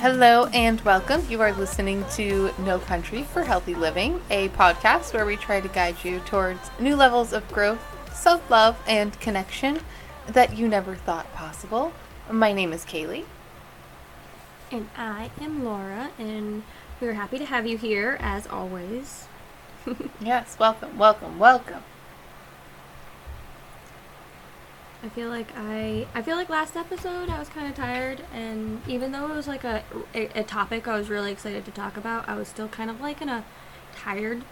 Hello and welcome. You are listening to No Country for Healthy Living, a podcast where we try to guide you towards new levels of growth, self love, and connection that you never thought possible. My name is Kaylee. And I am Laura, and we're happy to have you here as always. Yes, welcome, welcome, welcome. I feel like I I feel like last episode I was kind of tired, and even though it was like a, a a topic I was really excited to talk about, I was still kind of like in a tired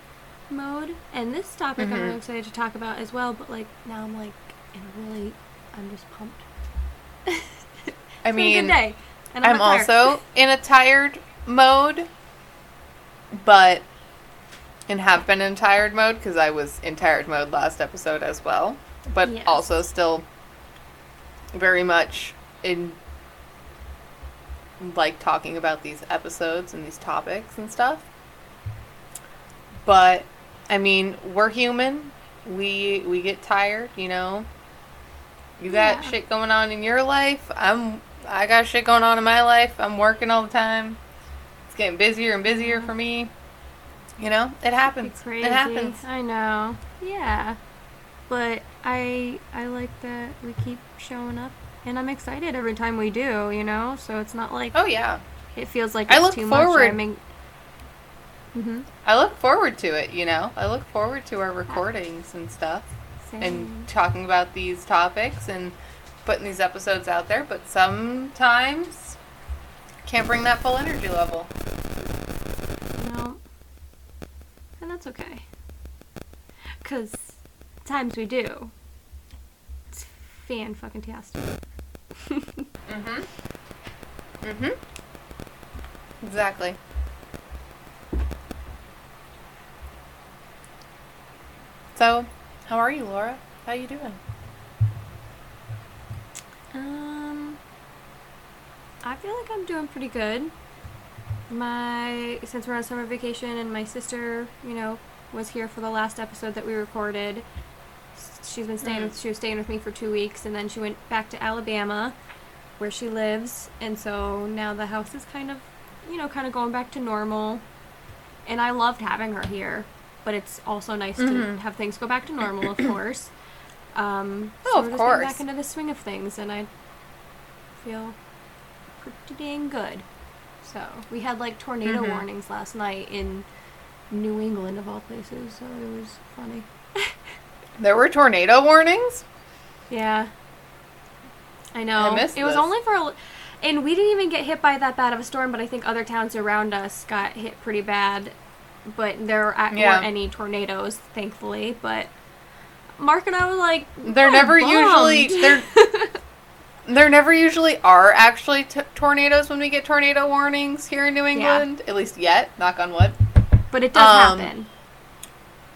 mode. And this topic I'm Mhm. really excited to talk about as well, but like now I'm like in a really I'm just pumped. I mean, good day, and I'm tired. also in a tired mode, but and have been in tired mode because I was in tired mode last episode as well, but Yes. also still very much in like talking about these episodes and these topics and stuff. But I mean, we're human. We we get tired, you know. You got Yeah. shit going on in your life. I'm I got shit going on in my life. I'm working all the time. It's getting busier and busier for me. You know, it happens. Crazy. It happens. I know. Yeah. But I I like that we keep showing up and I'm excited every time we do, you know? So it's not like Oh yeah. it feels like I look forward- I mean, hmm I look forward to it, you know. I look forward to our recordings and stuff and talking about these topics and putting these episodes out there, but sometimes can't bring that full energy level. no. And that's okay. Cuz times we do. It's fan fucking tastic. Mhm. Mhm. Exactly. So, how are you, Laura? How you doing? Um, I feel like I'm doing pretty good. My since we're on summer vacation and my sister, you know, was here for the last episode that we recorded. She's been staying Mm. with she was staying with me for two weeks, and then she went back to Alabama, where she lives, and so now the house is kind of, you know, kind of going back to normal. And I loved having her here, but it's also nice to Mhm. have things go back to normal, of course. Um, Oh, so of course. back into the swing of things, and I feel pretty dang good. So we had like tornado Mhm. warnings last night in New England, of all places. So it was funny. There were tornado warnings? Yeah, I know. I missed it was this. only for, a, and we didn't even get hit by that bad of a storm. But I think other towns around us got hit pretty bad. But there Yeah. weren't any tornadoes, thankfully. But Mark and I were like, They're never usually bummed. there there never usually are actually t- tornadoes when we get tornado warnings here in New England, at least yet, knock on wood. but it does Um, happen.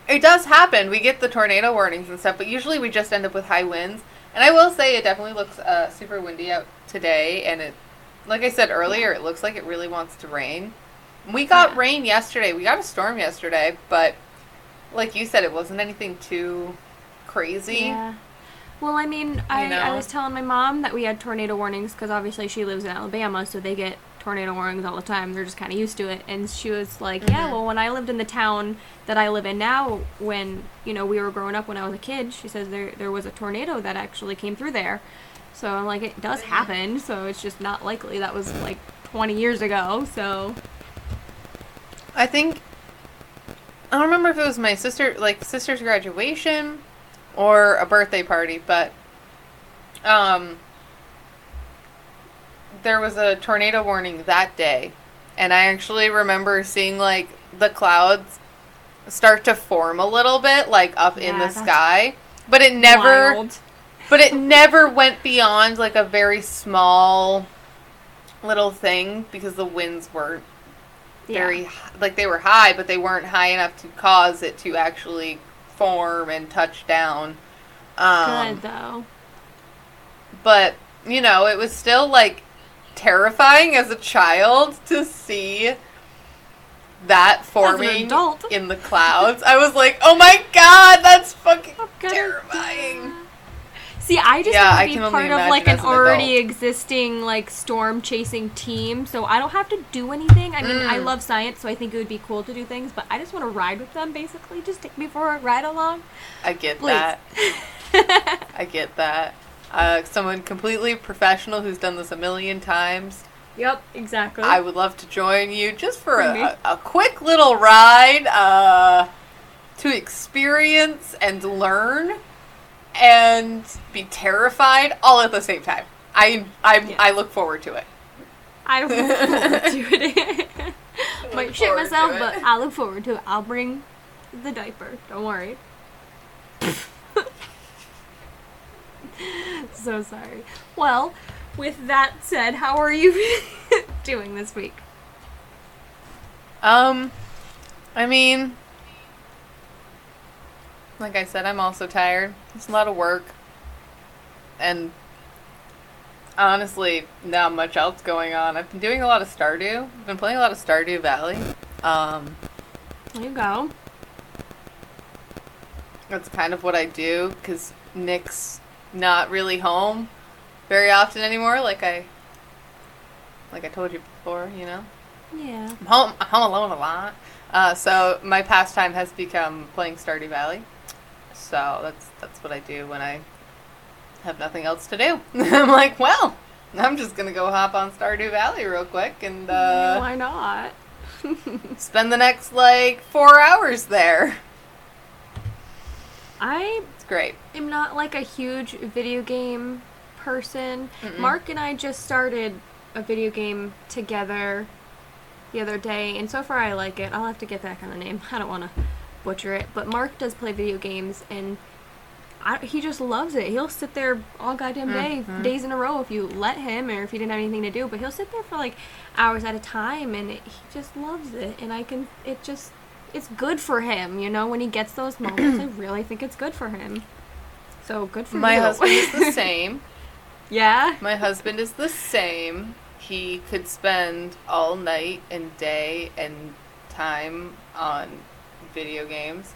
It does happen. We get the tornado warnings and stuff, but usually we just end up with high winds. And I will say it definitely looks uh, super windy out today, and it, like I said earlier, it looks like it really wants to rain. We got Yeah. rain yesterday. We got a storm yesterday, but like you said, it wasn't anything too crazy. Yeah. Well, I mean, I, I know? was telling my mom that we had tornado warnings because obviously she lives in Alabama, so they get tornado warnings all the time. They're just kind of used to it. And she was like, "Yeah, Mhm. well, when I lived in the town that I live in now, when you know we were growing up when I was a kid, she says there there was a tornado that actually came through there. So I'm like, it does happen. So it's just not likely. That was like 20 years ago. So I think I don't remember if it was my sister, like sister's graduation, or a birthday party, but um, there was a tornado warning that day, and I actually remember seeing like the clouds start to form a little bit, like up in the sky, but it never, wild. but it never went beyond like a very small little thing because the winds weren't Yeah. very hi- like they were high, but they weren't high enough to cause it to actually form and touch down. Um, good though. but you know, it was still like terrifying as a child to see that forming adult. in the clouds. I was like, "Oh my god, that's fucking terrifying." die. See, I just Yeah, want I to be part of like an an already adult. existing like storm chasing team, so I don't have to do anything. I mean, I Mm. love science, so I think it would be cool to do things, but I just want to ride with them. Basically, just take me for a ride along. I get Please. that. I get that. Uh, someone completely professional who's done this a million times. Yep, exactly. I would love to join you just for a, a, a quick little ride uh, to experience and learn and be terrified all at the same time. I I, Yeah. I look forward to it. I look forward to it. Might shit myself, but I look forward to it. I'll bring the diaper. Don't worry. so sorry. Well, with that said, how are you doing this week? Um, I mean, like I said, I'm also tired. It's a lot of work, and honestly, not much else going on. I've been doing a lot of Stardew. I've been playing a lot of Stardew Valley. Um, There you go. that's kind of what I do because Nick's not really home very often anymore. Like I, like I told you before, you know. Yeah. I'm home, I'm home alone a lot. Uh, so my pastime has become playing Stardew Valley. So that's that's what I do when I have nothing else to do. I'm like, well, I'm just gonna go hop on Stardew Valley real quick and uh, Why not? spend the next like four hours there. I great. I'm not like a huge video game person. Mm-mm. Mark and I just started a video game together the other day, and so far I like it. I'll have to get back on the name. I don't want to butcher it, but Mark does play video games, and I, he just loves it. He'll sit there all goddamn day, Mhm. days in a row, if you let him, or if he didn't have anything to do. But he'll sit there for like hours at a time, and it, he just loves it. And I can, it just, it's good for him, you know. When he gets those moments, I really think it's good for him. So good for My you. husband is the same. yeah. My husband is the same. He could spend all night and day and time on video games.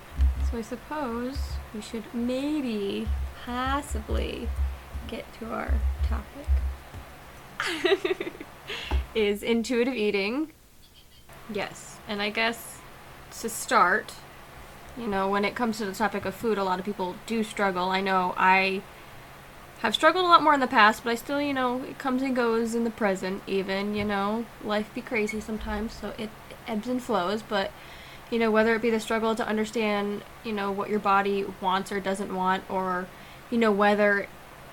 So I suppose we should maybe, possibly, get to our topic. is intuitive eating. Yes, and I guess to start, you know, when it comes to the topic of food, a lot of people do struggle. I know I have struggled a lot more in the past, but I still, you know, it comes and goes in the present, even, you know. Life be crazy sometimes, so it ebbs and flows, but you know, whether it be the struggle to understand, you know, what your body wants or doesn't want, or, you know, whether,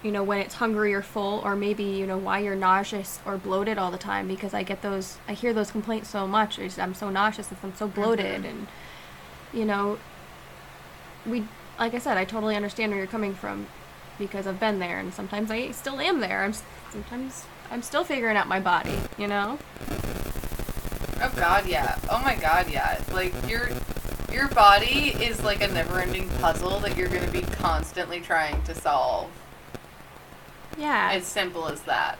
you know, when it's hungry or full, or maybe, you know, why you're nauseous or bloated all the time, because I get those, I hear those complaints so much. It's, I'm so nauseous and I'm so bloated, Mhm. and, you know, we, like I said, I totally understand where you're coming from, because I've been there, and sometimes I still am there. I'm, sometimes I'm still figuring out my body, you know? Oh god, yeah. Oh my god, yeah. Like your your body is like a never-ending puzzle that you're going to be constantly trying to solve. Yeah. As simple as that.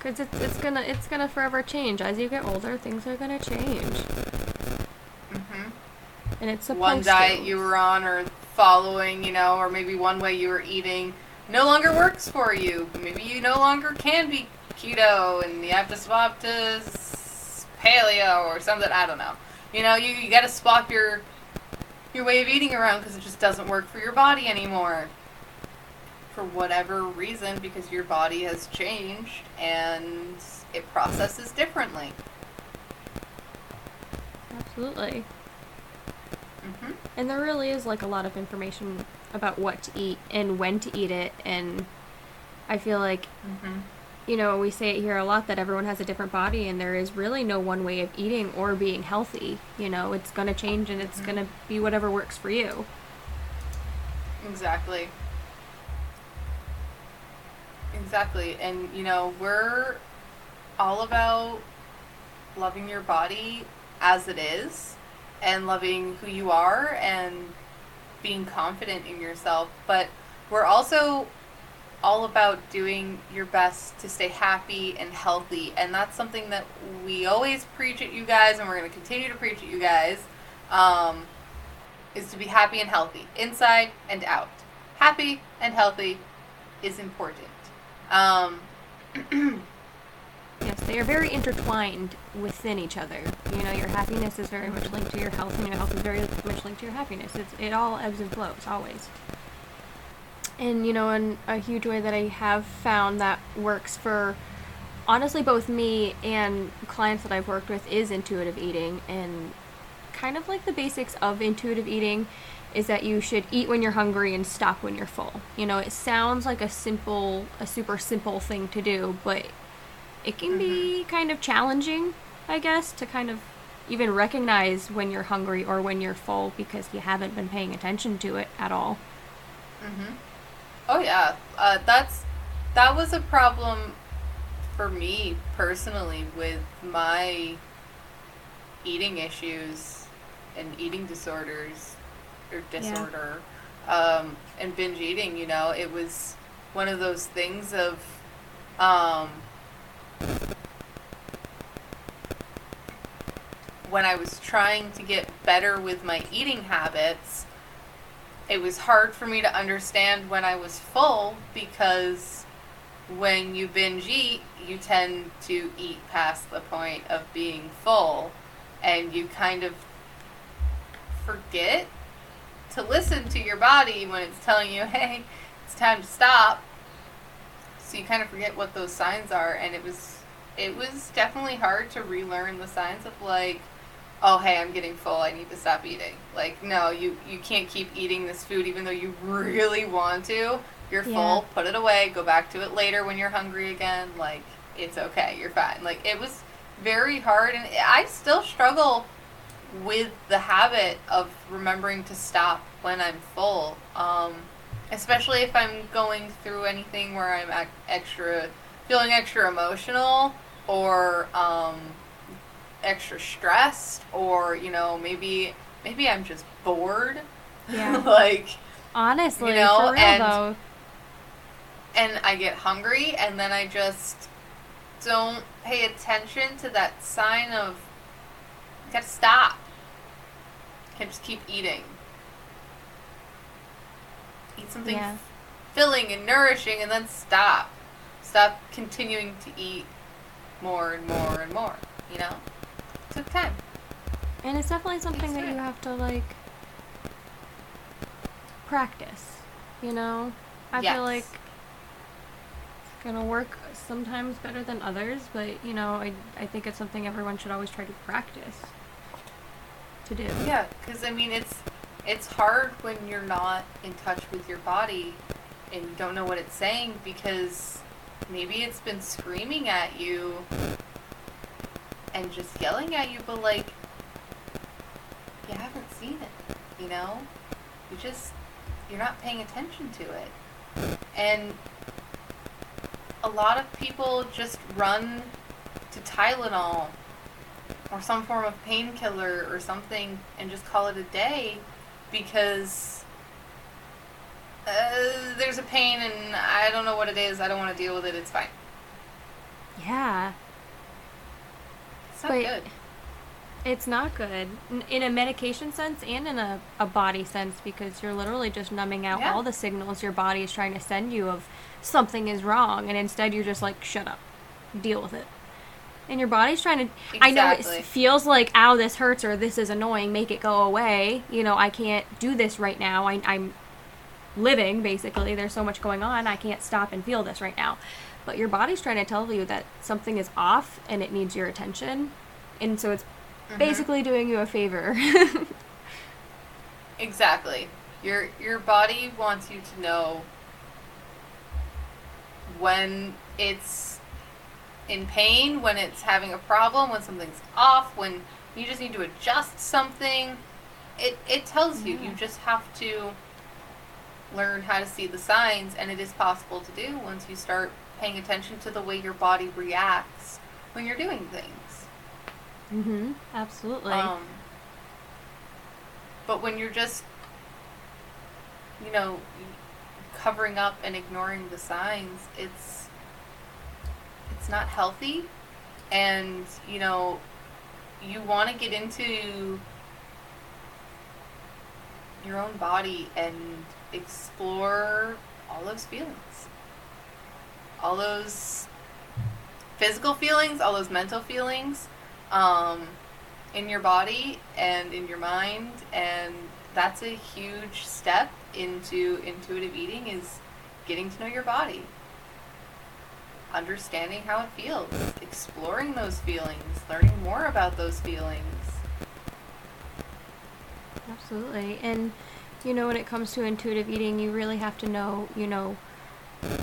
Cause it's it's gonna it's gonna forever change as you get older. Things are gonna change, hmm and it's supposed One diet to. you were on or following, you know, or maybe one way you were eating no longer works for you. Maybe you no longer can be keto and you have to swap to paleo or something. I don't know. You know, you, you got to swap your your way of eating around because it just doesn't work for your body anymore. For whatever reason, because your body has changed and it processes differently. Absolutely, hmm and there really is like a lot of information about what to eat and when to eat it, and I feel like hmm you know we say it here a lot that everyone has a different body, and there is really no one way of eating or being healthy. You know, it's gonna change, and it's Mhm. gonna be whatever works for you. Exactly. Exactly. And, you know, we're all about loving your body as it is and loving who you are and being confident in yourself. But we're also all about doing your best to stay happy and healthy. And that's something that we always preach at you guys, and we're going to continue to preach at you guys. Um, is to be happy and healthy, inside and out. happy and healthy is important. Um, Yes, they are very intertwined within each other. You know, your happiness is very much linked to your health, and your health is very much linked to your happiness. It's, it all ebbs and flows, always. And, you know, in a huge way that I have found that works for honestly both me and clients that I've worked with is intuitive eating. And kind of like the basics of intuitive eating is that you should eat when you're hungry and stop when you're full. You know, it sounds like a simple, a super simple thing to do, but it can be kind of challenging, I guess, to kind of even recognize when you're hungry or when you're full because you haven't been paying attention to it at all. hmm Oh yeah, uh, that's that was a problem for me personally with my eating issues and eating disorders or Yeah. disorder um, and binge eating. You know, it was one of those things of um, when I was trying to get better with my eating habits, it was hard for me to understand when I was full because when you binge eat, you tend to eat past the point of being full and you kind of forget to listen to your body when it's telling you, hey, it's time to stop. So you kind of forget what those signs are. And it was it was definitely hard to relearn the signs of like oh hey i'm getting full. I need to stop eating. Like no you you can't keep eating this food even though you really want to. You're full. Yeah. put it away. Go back to it later when you're hungry again. Like it's okay. You're fine. Like it was very hard. And i still struggle with the habit of remembering to stop when i'm full um, especially if i'm going through anything where i'm ac- extra feeling extra emotional or um, extra stressed or you know maybe maybe i'm just bored Yeah. like Honestly, You know, real and- though. and i get hungry and then i just don't pay attention to that sign of gotta stop can't just keep eating eat something Yeah. filling and nourishing and then stop stop continuing to eat more and more and more you know took time And it's definitely something that you have to like practice. You know, I Yes. feel like it's gonna work sometimes better than others, but you know, I I think it's something everyone should always try to practice to do. Yeah, because I mean, it's it's hard when you're not in touch with your body and you don't know what it's saying because maybe it's been screaming at you and just yelling at you, but like you haven't seen it, you know? You just you're not paying attention to it. And a lot of people just run to Tylenol or some form of painkiller or something and just call it a day because uh, there's a pain and I don't know what it is. I don't want to deal with it. It's fine. Yeah, It's not But- good. it's not good in a medication sense and in a, a body sense because you're literally just numbing out Yeah. all the signals your body is trying to send you of something is wrong, and instead you're just like, shut up, deal with it. And your body's trying to. I know it feels like, ow, this hurts or this is annoying, make it go away. You know, I can't do this right now. I, I'm living, basically. There's so much going on. I can't stop and feel this right now. But your body's trying to tell you that something is off and it needs your attention. And so it's Mhm. basically doing you a favor. Exactly. Your your body wants you to know when it's in pain, when it's having a problem, when something's off, when you just need to adjust something. It it tells you. You just have to learn how to see the signs and it is possible to do once you start paying attention to the way your body reacts when you're doing things. mm-hmm. Absolutely. Um, but when you're just, you know, covering up and ignoring the signs, it's it's not healthy, and you know, you want to get into your own body and explore all those feelings. All those physical feelings, all those mental feelings um, in your body and in your mind. And that's a huge step into intuitive eating is getting to know your body. Understanding how it feels, exploring those feelings, learning more about those feelings. Absolutely. And, you know, when it comes to intuitive eating, you really have to know, you know,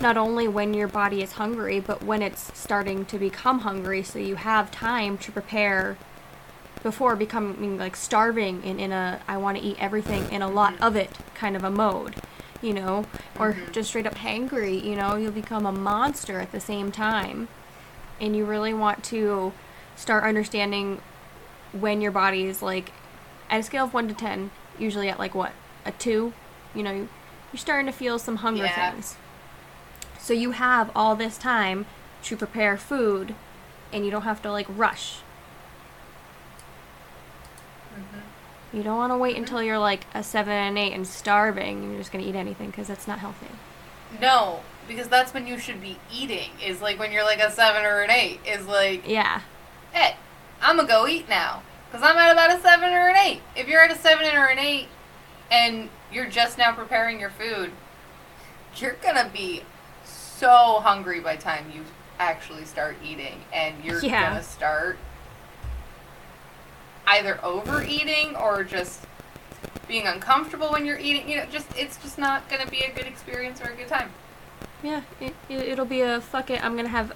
not only when your body is hungry, but when it's starting to become hungry, so you have time to prepare before becoming like starving in, in a I want to eat everything in a lot mm-hmm. of it kind of a mode, you know, or Mhm. just straight up hangry, you know, you'll become a monster at the same time. And you really want to start understanding when your body is like at a scale of 1 to 10, usually at like what? A 2, you know, you're starting to feel some hunger Yeah. things. So you have all this time to prepare food and you don't have to like rush. You don't want to wait until you're like a 7 and 8 and starving and you're just going to eat anything because that's not healthy. No, because that's when you should be eating. Is like when you're like a seven or an eight. Is like, Yeah. hey, I'm gonna go eat now because I'm at about a seven or an eight. If you're at a seven or an eight, and you're just now preparing your food, you're gonna be so hungry by the time you actually start eating, and you're Yeah. gonna start either overeating or just being uncomfortable when you're eating. You know, just it's just not gonna be a good experience or a good time. Yeah, it, it, it'll be a fuck it, I'm going to have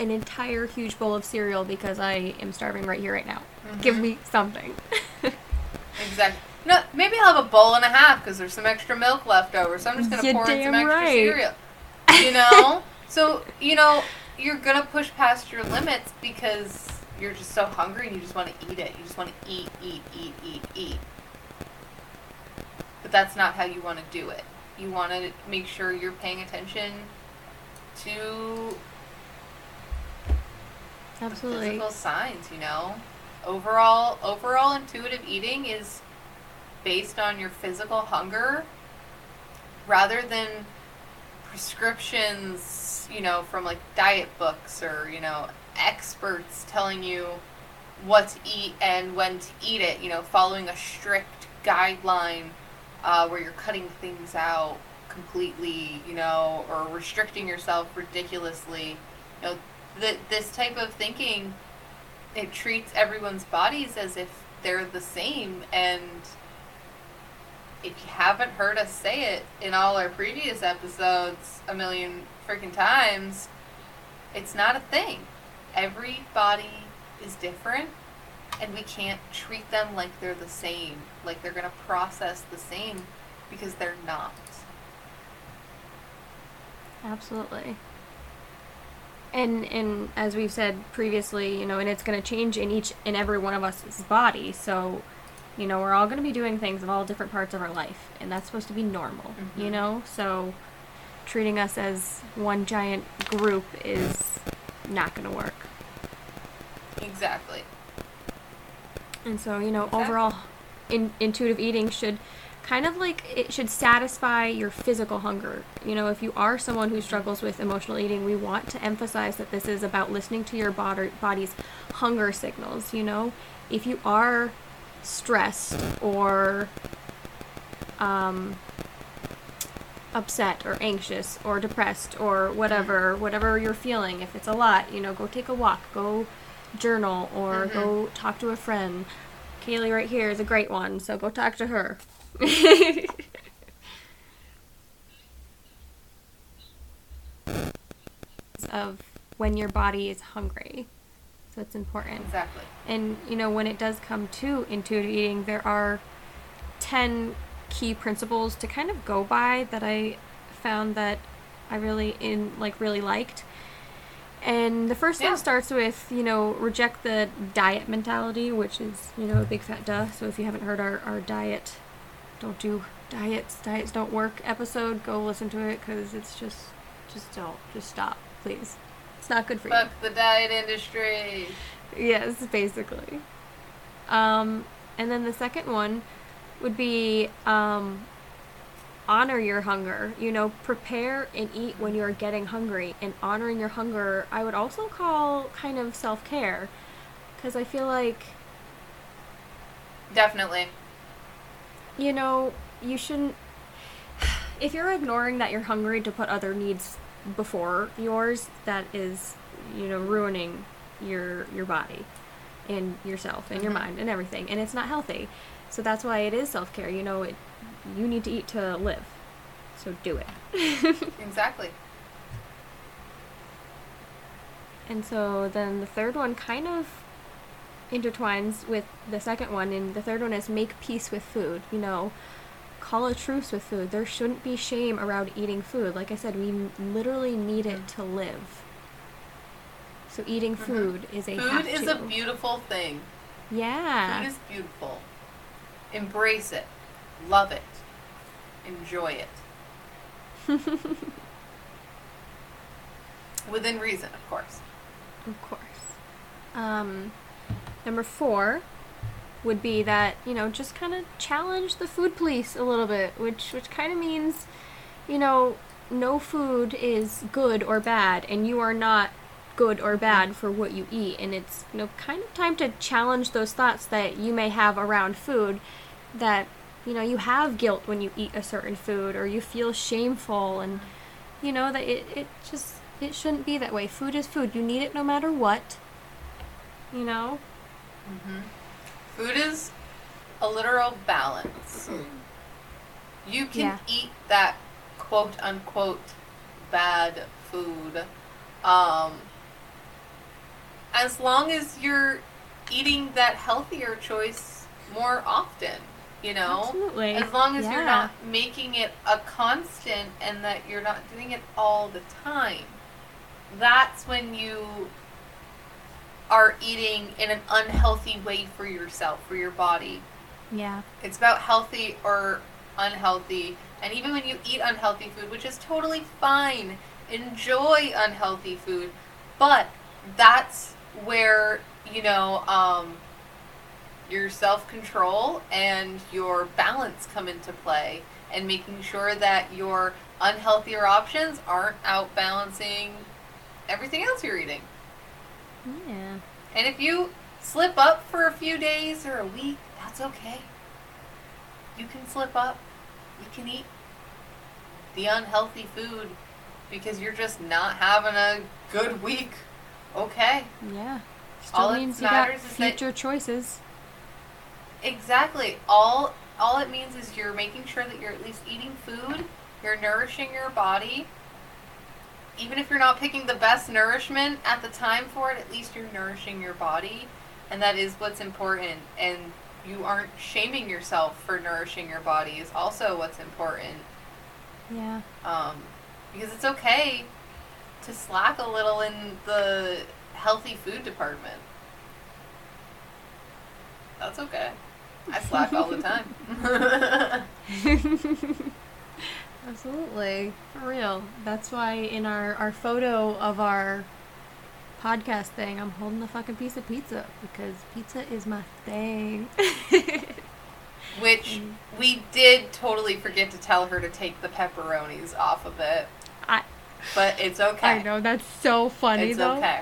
an entire huge bowl of cereal because I am starving right here, right now. Give mm-hmm. me something. Exactly. No, maybe I'll have a bowl and a half because there's some extra milk left over. So I'm just gonna You pour in some extra right. cereal. You know. so you know you're gonna push past your limits because you're just so hungry and you just want to eat it. You just want to eat, eat, eat, eat, eat. But that's not how you want to do it. You want to make sure you're paying attention to Absolutely. physical signs, you know. Overall overall intuitive eating is based on your physical hunger rather than prescriptions, you know, from like diet books or, you know, experts telling you what to eat and when to eat it, you know, following a strict guideline uh, where you're cutting things out completely, you know, or restricting yourself ridiculously. You know, th- this type of thinking it treats everyone's bodies as if they're the same and if you haven't heard us say it in all our previous episodes a million freaking times, it's not a thing. Every body is different and we can't treat them like they're the same, like they're going to process the same because they're not. Absolutely. And and as we've said previously, you know, and it's going to change in each and every one of us' body. So, you know, we're all going to be doing things in all different parts of our life, and that's supposed to be normal, you Mhm. know? So, treating us as one giant group is not going to work. Exactly. And so, you know, Exactly. overall, in, intuitive eating should kind of like it should satisfy your physical hunger. You know, if you are someone who struggles with emotional eating, we want to emphasize that this is about listening to your bod- body's hunger signals. You know, if you are stressed or um, upset or anxious or depressed or whatever, whatever you're feeling, if it's a lot, you know, go take a walk, go journal, or Mhm. go talk to a friend. Kaylee right here is a great one, so go talk to her. of when your body is hungry. So it's important. Exactly. And you know, when it does come to intuitive eating, there are 10 key principles to kind of go by that I found that I really in like really liked. And the first Yeah. one starts with, you know, reject the diet mentality, which is, you know, a big fat duh. So if you haven't heard our, our diet, don't do diets, diets don't work episode, go listen to it because it's just, just don't, just stop, please. It's not good for you. Fuck the diet industry. Yes, basically. Um, and then the second one would be um, honor your hunger. You know, prepare and eat when you're getting hungry. And honoring your hunger, I would also call kind of self care. Because I feel like, Definitely. you know, you shouldn't. If you're ignoring that you're hungry to put other needs before yours, that is, you know, ruining your your body and yourself and your Mhm. mind and everything, and it's not healthy. So that's why it is self care. You know, it, you need to eat to live. So do it. Exactly. And so then the third one kind of intertwines with the second one, and the third one is make peace with food. You know, call a truce with food. There shouldn't be shame around eating food. Like I said, we literally need it to live. So eating Mhm. food is a Food is to. a beautiful thing. yeah. Food is beautiful. Embrace it. Love it. Enjoy it. Within reason, of course. Of course. Um, number four would be that you know just kind of challenge the food police a little bit, which which kind of means, you know, no food is good or bad, and you are not good or bad for what you eat, and it's you know kind of time to challenge those thoughts that you may have around food, that you know you have guilt when you eat a certain food, or you feel shameful, and you know that it, it just it shouldn't be that way. Food is food. You need it no matter what. You know mm-hmm. Food is a literal balance. You can Yeah. eat that quote unquote bad food um, as long as you're eating that healthier choice more often, you know? Absolutely. As long as you're not making it a constant and that you're not doing it all the time. That's when you are eating in an unhealthy way for yourself, for your body. yeah It's about healthy or unhealthy. And even when you eat unhealthy food, which is totally fine, enjoy unhealthy food. But that's where, you know, um, your self control and your balance come into play. And making sure that your unhealthier options aren't outbalancing everything else you're eating. Yeah And if you slip up for a few days or a week, that's okay. You can slip up. You can eat the unhealthy food because you're just not having a good week. Okay. yeah still All means you got matters is that- future choices Exactly. All all it means is you're making sure that you're at least eating food, you're nourishing your body. Even if you're not picking the best nourishment at the time for it, at least you're nourishing your body, and that is what's important. And you aren't shaming yourself for nourishing your body is also what's important. yeah Um, because it's okay to slack a little in the healthy food department. That's okay. I slack all the time. absolutely for real that's why in our our photo of our podcast thing i'm holding a fucking piece of pizza because pizza is my thing Which we did totally forget to tell her to take the pepperonis off of it. I- But it's okay. i know that's so funny It's though okay.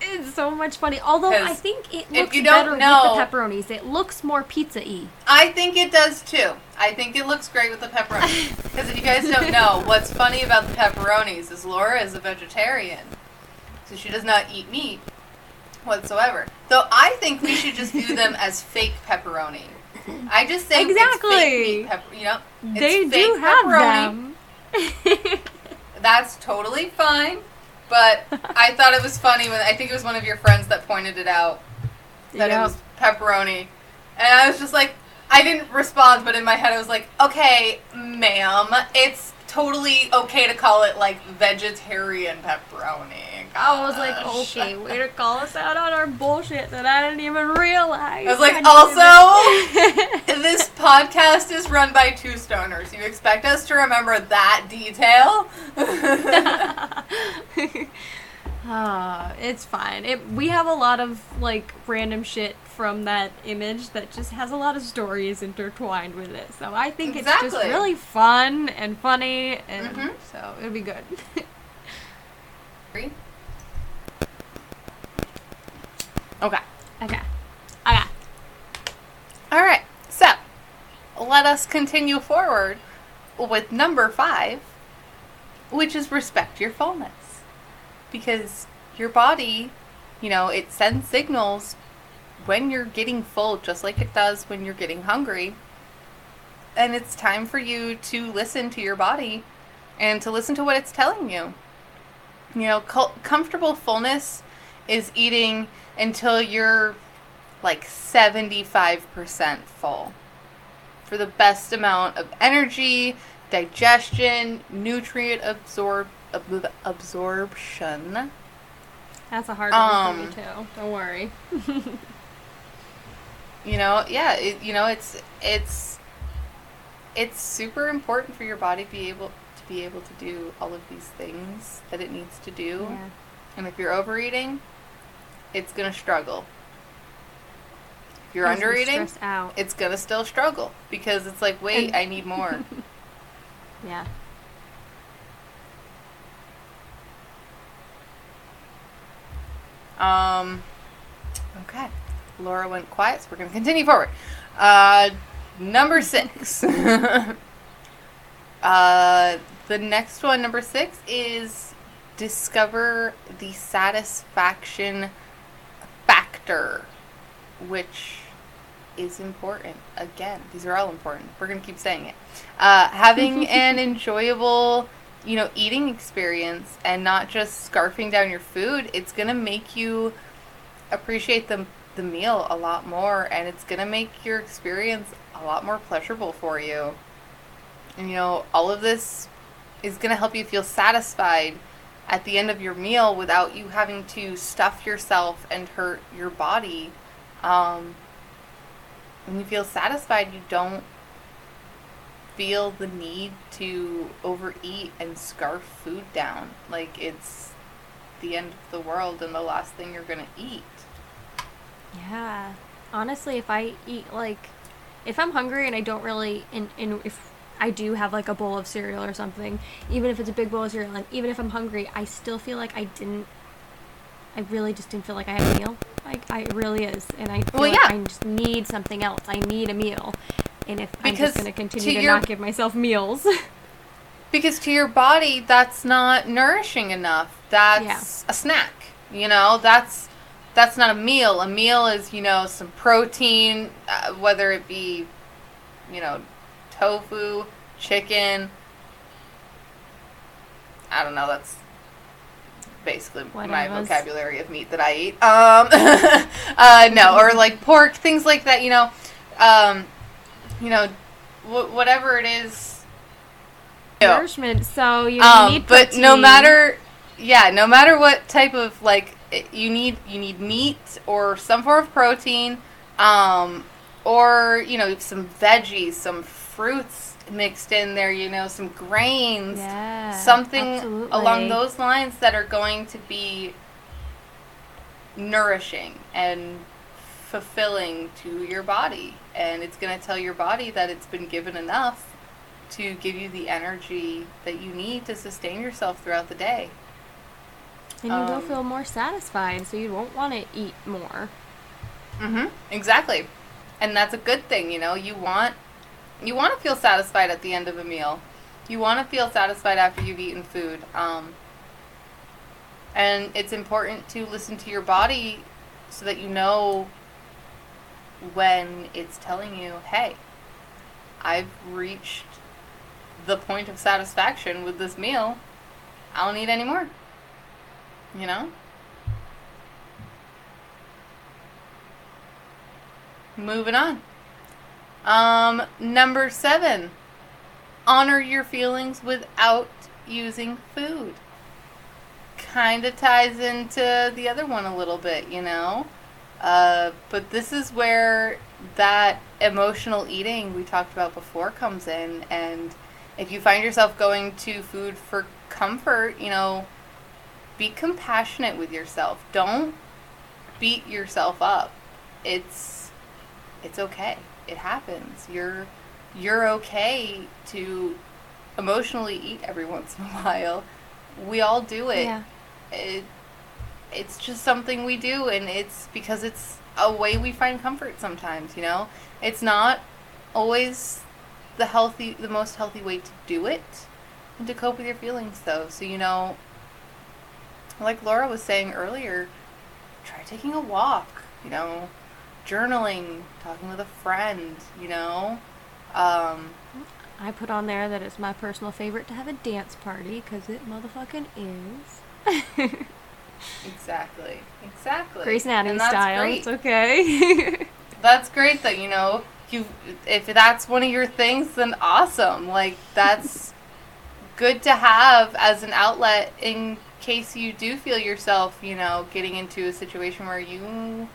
It's so much funny. Although I think it looks you don't better know- with the pepperonis. It looks more pizza-y. I think it does too. I think it looks great with the pepperonis. Because if you guys don't know, what's funny about the pepperonis is Laura is a vegetarian. So she does not eat meat whatsoever. Though I think we should just view them as fake pepperoni. I just think it's Exactly. pepper, you know? It's they do have pepperoni. them. That's totally fine. But I thought it was funny when I think it was one of your friends that pointed it out that it was pepperoni. And I was just like, I didn't respond, but in my head I was like, okay, ma'am, it's totally okay to call it like vegetarian pepperoni. I was like, Gosh. okay, way to call us out on our bullshit that I didn't even realize. I was like, damn also, this podcast is run by two stoners. You expect us to remember that detail? Ah, it's fine. It we have a lot of like random shit from that image that just has a lot of stories intertwined with it. So I think it's just really fun and funny, and Mhm. so it'll be good. Okay. okay. Okay. All right. So, let us continue forward with number five, which is respect your fullness. Because your body, you know, it sends signals when you're getting full, just like it does when you're getting hungry. And it's time for you to listen to your body and to listen to what it's telling you. You know, comfortable fullness is eating until you're like 75% full for the best amount of energy, digestion, nutrient absorb ab- absorption. That's a hard one for me Um, too. Don't worry. You know, yeah, it, you know, it's it's it's super important for your body to be able to be able to do all of these things that it needs to do. Yeah. And if you're overeating, it's going to struggle. If you're me undereating, it's going to still struggle because it's like, wait, And- I need more. Yeah. Um, okay. Laura went quiet, so we're going to continue forward. Uh, number six. uh, the next one, number six, is discover the satisfaction factor, which is important. Again, these are all important. We're going to keep saying it. Uh, having an enjoyable, you know, eating experience and not just scarfing down your food, it's going to make you appreciate the, the meal a lot more and it's going to make your experience a lot more pleasurable for you. And, you know, all of this is going to help you feel satisfied at the end of your meal without you having to stuff yourself and hurt your body. Um, when you feel satisfied, you don't feel the need to overeat and scarf food down. Like it's the end of the world and the last thing you're going to eat. Yeah. Honestly, if I eat like, if I'm hungry and I don't really, and, and if I do have like a bowl of cereal or something, even if it's a big bowl of cereal, and even if I'm hungry, I still feel like I didn't. I really just didn't feel like I had a meal. Like I it really is, and I feel Well, like. I just need something else. I need a meal, and if I'm Because just going to continue to to your- not give myself meals, Because to your body, that's not nourishing enough. That's a snack. You know, that's that's not a meal. A meal is, you know, some protein, uh, whether it be, you know, tofu, chicken. I don't know. That's basically my vocabulary of meat that I eat. Um, uh, no, or like pork, things like that. You know, um, you know, wh- whatever it is. you know. nourishment. So you Um, need but no matter, yeah, no matter what type of like it- you need, you need meat or some form of protein, um, or you know some veggies, some fruits mixed in there. You know some grains, Yeah, something absolutely. along those lines that are going to be nourishing and fulfilling to your body, and it's going to tell your body that it's been given enough to give you the energy that you need to sustain yourself throughout the day. And you will Um, feel more satisfied, so you won't want to eat more. Mm-hmm. Exactly. And that's a good thing, you know. You want you want to feel satisfied at the end of a meal. You want to feel satisfied after you've eaten food. Um, and it's important to listen to your body so that you know when it's telling you, "Hey, I've reached the point of satisfaction with this meal. I don't need any more." You know? Moving on. Um, number seven. Honor your feelings without using food. Kind of ties into the other one a little bit, you know? Uh, but this is where that emotional eating we talked about before comes in. And if you find yourself going to food for comfort, you know, be compassionate with yourself. Don't beat yourself up it's it's okay. It happens. You're you're okay to emotionally eat every once in a while. We all do it. Yeah. It it's just something we do and it's because it's a way we find comfort sometimes, you know? It's not always the healthy the most healthy way to do it and to cope with your feelings though. So, you know, like Laura was saying earlier, try taking a walk, you know, journaling, talking with a friend, you know. Um, I put on there that it's my personal favorite to have a dance party because it motherfucking is. exactly, exactly. Grey's Anatomy style. great. It's okay. That's great that you know you if that's one of your things, then awesome. Like that's good to have as an outlet in case you do feel yourself, you know, getting into a situation where you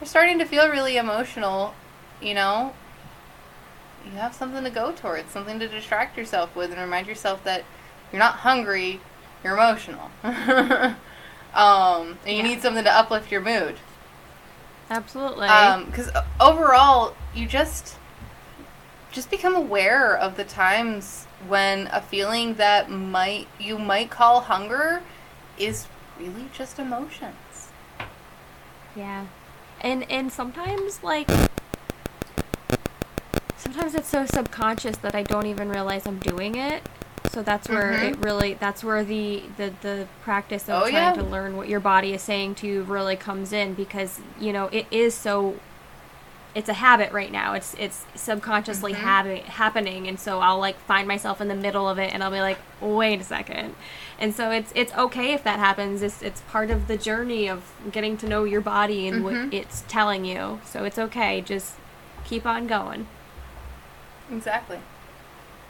are starting to feel really emotional. You know, you have something to go towards, something to distract yourself with, and remind yourself that you're not hungry, you're emotional. um, and you Yeah. need something to uplift your mood. Absolutely. because overall you just just become aware of the times when a feeling that might you might call hunger is really just emotions Yeah. And and sometimes like sometimes it's so subconscious that I don't even realize I'm doing it. So that's where Mhm. it really that's where the the, the practice of Oh, trying yeah. to learn what your body is saying to you really comes in because, you know, it is so it's a habit right now. It's it's subconsciously Mhm. habi- happening, and so I'll like find myself in the middle of it, and I'll be like, "Wait a second. and so it's it's okay if that happens. It's it's part of the journey of getting to know your body and Mhm. what it's telling you. So it's okay. Just keep on going. exactly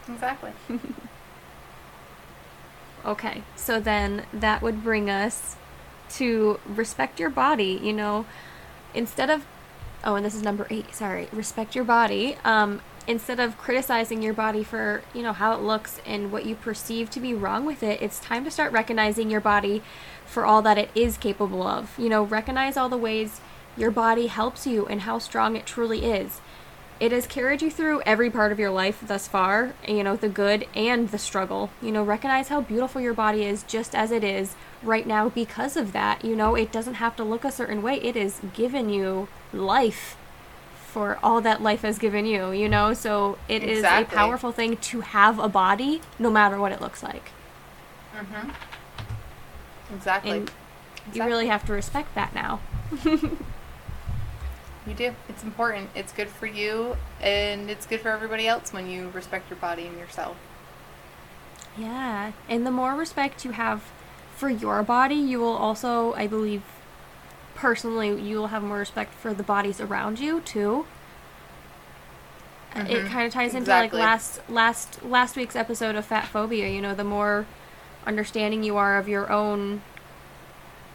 exactly Okay, so then that would bring us to respect your body. You know, instead of, oh, and this is number eight, sorry, respect your body. Um, instead of criticizing your body for, you know, how it looks and what you perceive to be wrong with it, it's time to start recognizing your body for all that it is capable of. You know, recognize all the ways your body helps you and how strong it truly is. It has carried you through every part of your life thus far, you know, the good and the struggle. You know, recognize how beautiful your body is just as it is right now because of that. You know, it doesn't have to look a certain way. It is given you life for all that life has given you, you know? So it is Exactly. a powerful thing to have a body no matter what it looks like. mm-hmm. exactly And you really have to respect that now. you do it's important it's good for you and it's good for everybody else when you respect your body and yourself Yeah, and the more respect you have for your body, you will also, I believe, personally, you will have more respect for the bodies around you too. Uh, It kind of ties into Exactly. like last last last week's episode of fat phobia. You know, the more understanding you are of your own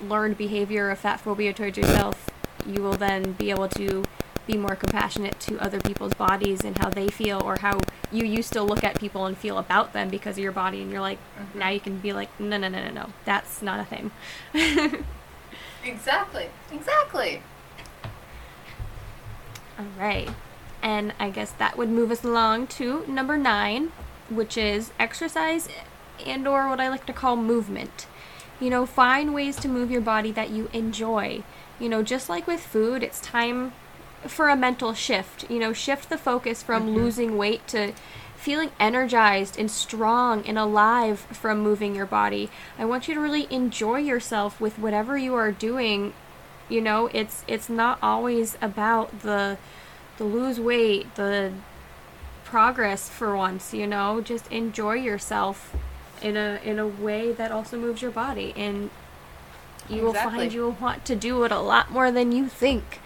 learned behavior of fat phobia towards yourself, you will then be able to be more compassionate to other people's bodies and how they feel or how you used to look at people and feel about them because of your body and you're like Mhm. now you can be like no no no no no that's not a thing. Exactly exactly. All right and i guess that would move us along to number nine which is exercise and or what i like to call movement. You know find ways to move your body that you enjoy you know just like with food it's time for a mental shift you know shift the focus from Mhm. losing weight to feeling energized and strong and alive from moving your body. I want you to really enjoy yourself with whatever you are doing. You know it's it's not always about the the lose weight the progress for once you know just enjoy yourself in a in a way that also moves your body. And you will Exactly. find you will want to do it a lot more than you think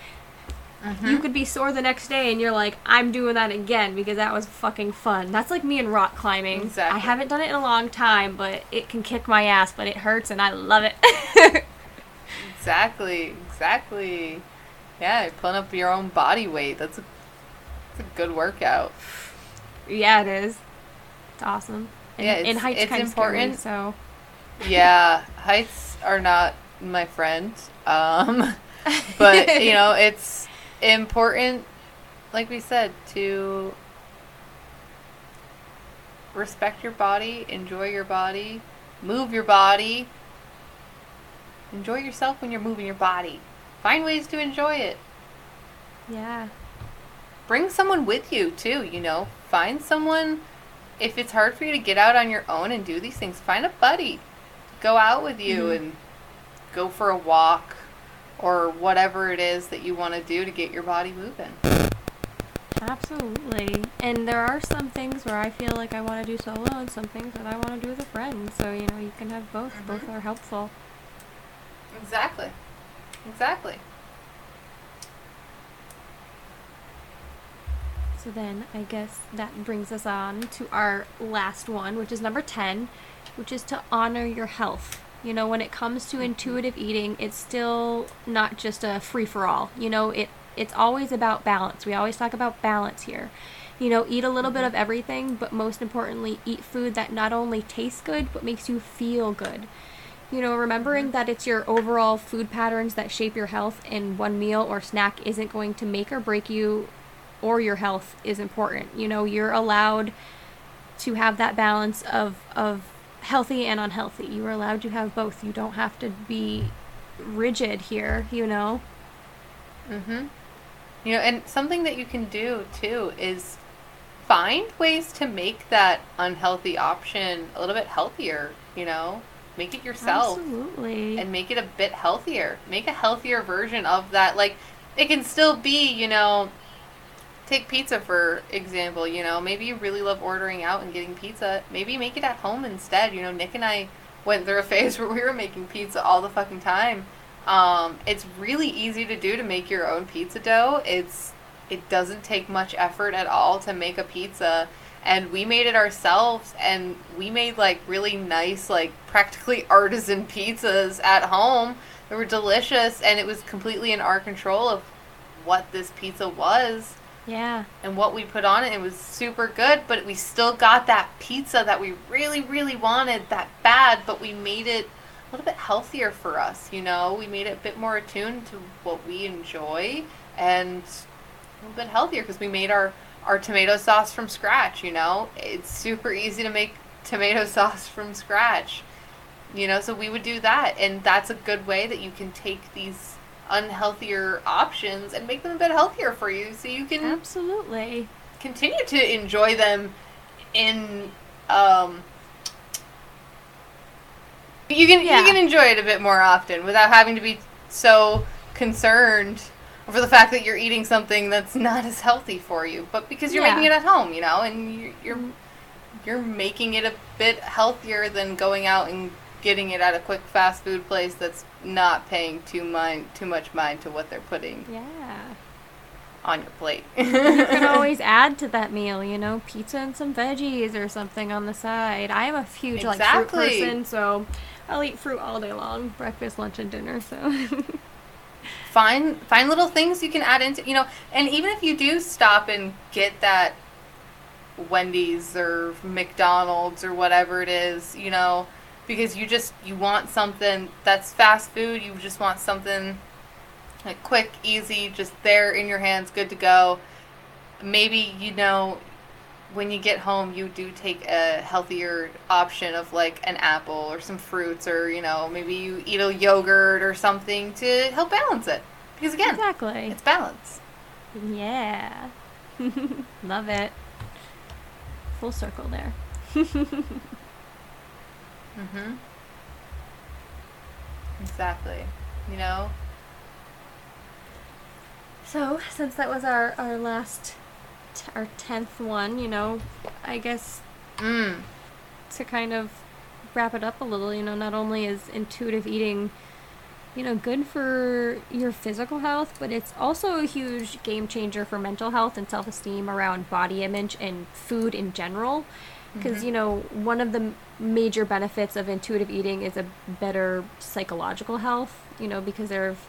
Mm-hmm. you could be sore the next day and you're like i'm doing that again because that was fucking fun that's like me and rock climbing Exactly. i haven't done it in a long time but it can kick my ass but it hurts and i love it Exactly, exactly. Yeah, pulling up your own body weight. That's a, that's a good workout. Yeah, it is. It's awesome. And, Yeah, and it's- heights it's kind of scary, important. so Yeah, heights are not my friend. Um, but you know, it's important, like we said, to respect your body, enjoy your body, move your body. Enjoy yourself when you're moving your body. Find ways to enjoy it. Yeah. Bring someone with you too, you know. Find someone if it's hard for you to get out on your own and do these things, find a buddy. Go out with you Mhm. and go for a walk or whatever it is that you want to do to get your body moving. Absolutely. And there are some things where I feel like I want to do solo and some things that I want to do with a friend. So, you know, you can have both. Mm-hmm. Both are helpful. Exactly. Exactly. So then I guess that brings us on to our last one, which is number 10, which is to honor your health. You know, when it comes to intuitive eating, it's still not just a free for all. You know, it it's always about balance. We always talk about balance here. You know, eat a little bit mm-hmm. of everything, but most importantly, eat food that not only tastes good but makes you feel good. You know, remembering mm-hmm. that it's your overall food patterns that shape your health and one meal or snack isn't going to make or break you or your health is important. You know, you're allowed to have that balance of of healthy and unhealthy. You are allowed to have both. You don't have to be rigid here, you know. Mhm. You know, and something that you can do too is find ways to make that unhealthy option a little bit healthier, you know? Make it yourself. Absolutely. and make it a bit healthier. Make a healthier version of that. Like, it can still be, you know, take pizza for example, you know, maybe you really love ordering out and getting pizza. Maybe make it at home instead. You know, Nick and I went through a phase where we were making pizza all the fucking time. Um, it's really easy to do to make your own pizza dough. It's it doesn't take much effort at all to make a pizza and we made it ourselves and we made like really nice like practically artisan pizzas at home they were delicious and it was completely in our control of what this pizza was yeah. and what we put on it it was super good but we still got that pizza that we really really wanted that bad but we made it a little bit healthier for us you know? We made it a bit more attuned to what we enjoy and a little bit healthier because we made our our tomato sauce from scratch you know? It's super easy to make tomato sauce from scratch you know? So we would do that and that's a good way that you can take these unhealthier options and make them a bit healthier for you so you can Absolutely. continue to enjoy them in um you can Yeah. you can enjoy it a bit more often without having to be so concerned over the fact that you're eating something that's not as healthy for you but because you're Yeah. making it at home you know and you're you're, you're making it a bit healthier than going out and getting it at a quick fast food place that's not paying too mind too much mind to what they're putting Yeah. on your plate you can always add to that meal, you know, pizza and some veggies or something on the side. I am a huge like fruit person, so I'll eat fruit all day long, breakfast, lunch, and dinner. So find find little things you can add into you know and even if you do stop and get that wendy's or mcdonald's or whatever it is you know because you just you want something that's fast food you just want something like quick easy just there in your hands good to go maybe you know when you get home you do take a healthier option of like an apple or some fruits or you know maybe you eat a yogurt or something to help balance it because again exactly. it's balance Yeah. Love it. Full circle there. mm-hmm exactly you know So, since that was our our last t- our 10th one, you know, I guess mm. to kind of wrap it up a little, you know, not only is intuitive eating, you know, good for your physical health, but it's also a huge game changer for mental health and self esteem around body image and food in general. Because, mm-hmm. you know, one of the major benefits of intuitive eating is a better psychological health, you know, because there have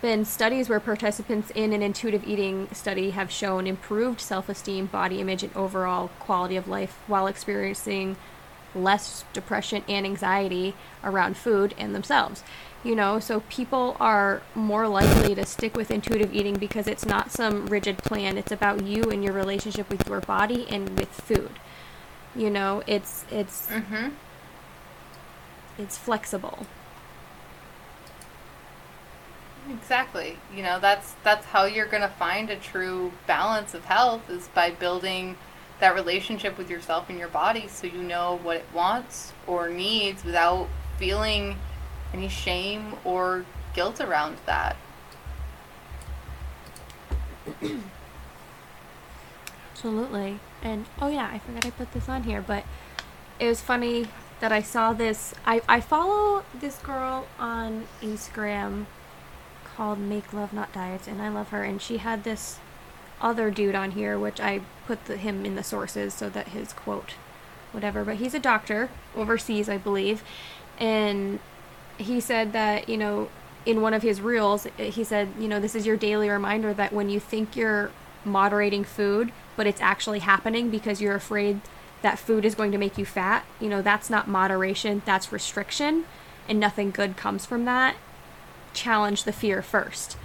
been studies where participants in an intuitive eating study have shown improved self esteem, body image, and overall quality of life while experiencing less depression and anxiety around food and themselves. You know, so people are more likely to stick with intuitive eating because it's not some rigid plan. It's about you and your relationship with your body and with food. You know, it's it's Mm-hmm. it's flexible. Exactly. You know, that's that's how you're going to find a true balance of health is by building that relationship with yourself and your body so you know what it wants or needs without feeling any shame or guilt around that. Absolutely. And oh yeah, I forgot I put this on here, but it was funny that I saw this. I, I follow this girl on Instagram called Make Love Not Diets, and I love her. And she had this other dude on here, which I put the, him in the sources so that his quote, whatever. But he's a doctor overseas, I believe, and he said that you know in one of his reels he said you know this is your daily reminder that when you think you're moderating food but it's actually happening because you're afraid that food is going to make you fat. You know that's not moderation that's restriction and nothing good comes from that. Challenge the fear first.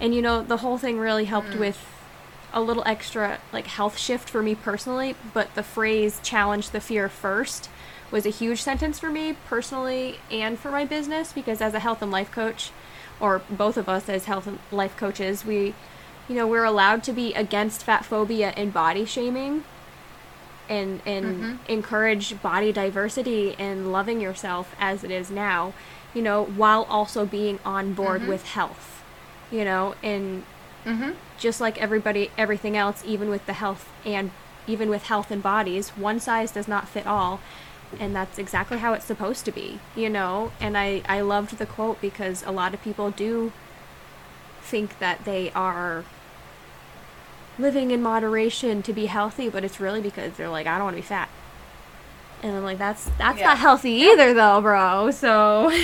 And you know the whole thing really helped mm. with a little extra like health shift for me personally but the phrase challenge the fear first was a huge sentence for me personally and for my business because as a health and life coach or both of us as health and life coaches we you know we're allowed to be against fat phobia and body shaming and and encourage body diversity and loving yourself as it is now you know while also being on board with health you know and Mm-hmm. just like everybody everything else even with the health and even with health and bodies one size does not fit all and that's exactly how it's supposed to be you know? And i i loved the quote because a lot of people do think that they are living in moderation to be healthy but it's really because they're like i don't want to be fat and i'm like that's that's Yeah. not healthy either though bro so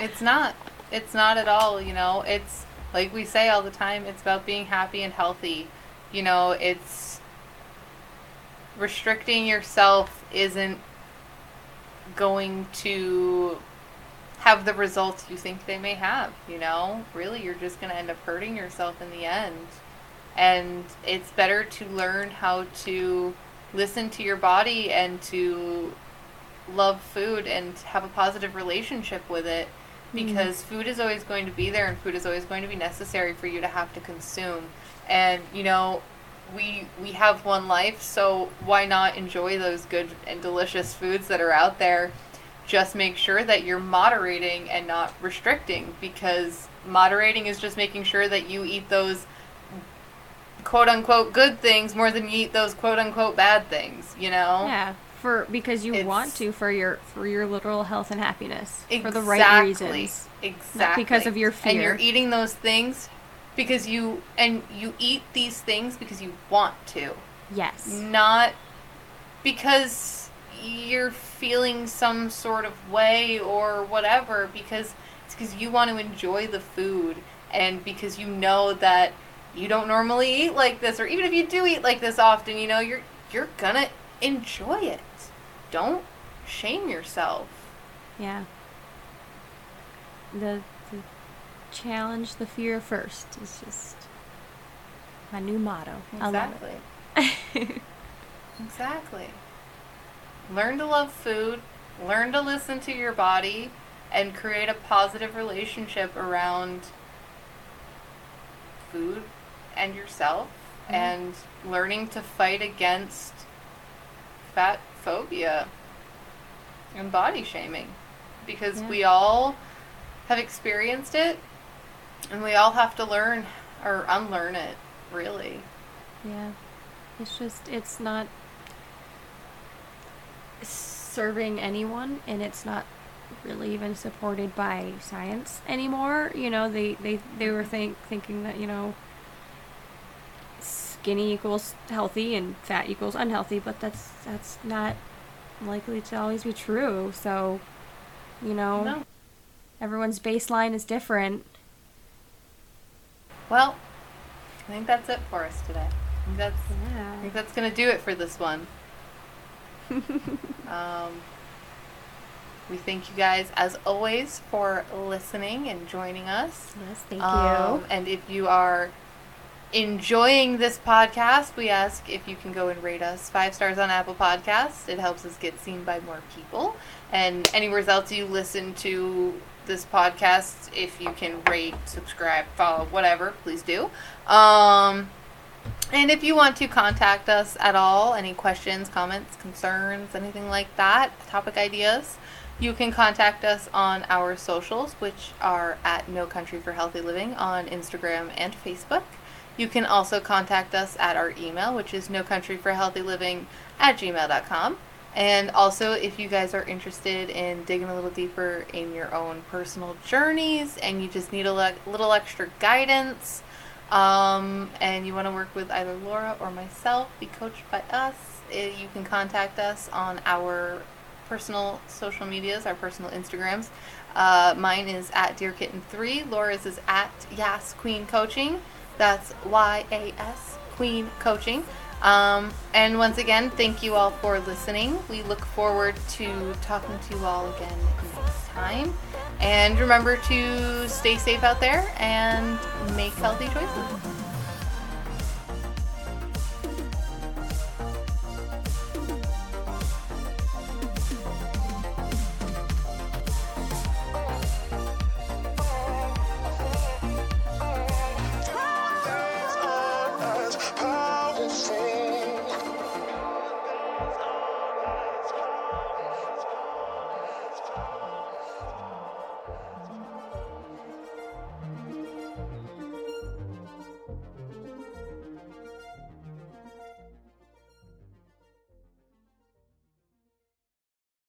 It's not. It's not at all, you know. It's like we say all the time, it's about being happy and healthy. You know, it's restricting yourself isn't going to have the results you think they may have, you know? Really, you're just going to end up hurting yourself in the end. And it's better to learn how to listen to your body and to love food and have a positive relationship with it mm-hmm. because food is always going to be there and food is always going to be necessary for you to have to consume. And you know we we have one life so why not enjoy those good and delicious foods that are out there? Just make sure that you're moderating and not restricting because moderating is just making sure that you eat those quote unquote good things more than you eat those quote unquote bad things you know yeah for because you It's- want to for your for your literal health and happiness exactly. for the right reasons Exactly. Not because of your fear. And you're eating those things because you and you eat these things because you want to, yes not because you're feeling some sort of way or whatever because it's because you want to enjoy the food and because you know that you don't normally eat like this or even if you do eat like this often, you know, you're you're gonna enjoy it. Don't shame yourself. yeah the, the challenge the fear first is just my new motto Exactly. Exactly. Learn to love food, learn to listen to your body, and create a positive relationship around food and yourself, Mhm. and learning to fight against fat phobia and body shaming. Because Yeah. we all have experienced it, and we all have to learn or unlearn it, really. Yeah. It's just, it's not serving anyone and it's not really even supported by science anymore. You know, they, they, they were think, thinking that, you know, skinny equals healthy and fat equals unhealthy, but that's, that's not likely to always be true. So, you know, No. everyone's baseline is different. Well, I think that's it for us today. I think that's, yeah. I think that's going to do it for this one. um, we thank you guys, as always, for listening and joining us. Yes, thank Um, you. and if you are enjoying this podcast, we ask if you can go and rate us five stars on Apple Podcasts. It helps us get seen by more people. And anywhere else you listen to this podcast, if you can rate, subscribe, follow, whatever, please do. Um, and if you want to contact us at all, any questions, comments, concerns, anything like that, topic ideas, you can contact us on our socials, which are at No Country for Healthy Living on Instagram and Facebook. You can also contact us at our email, which is no country for healthy living at gmail.com. And also, if you guys are interested in digging a little deeper in your own personal journeys and you just need a le- little extra guidance, um, and you want to work with either Laura or myself, be coached by us, eh, you can contact us on our personal social medias, our personal Instagrams. Uh, mine is at Dear Kitten 3. Laura's is at Yas Queen Coaching. That's Y A S Queen Coaching. Um, and once again, thank you all for listening. We look forward to talking to you all again next time. And remember to stay safe out there and make healthy choices.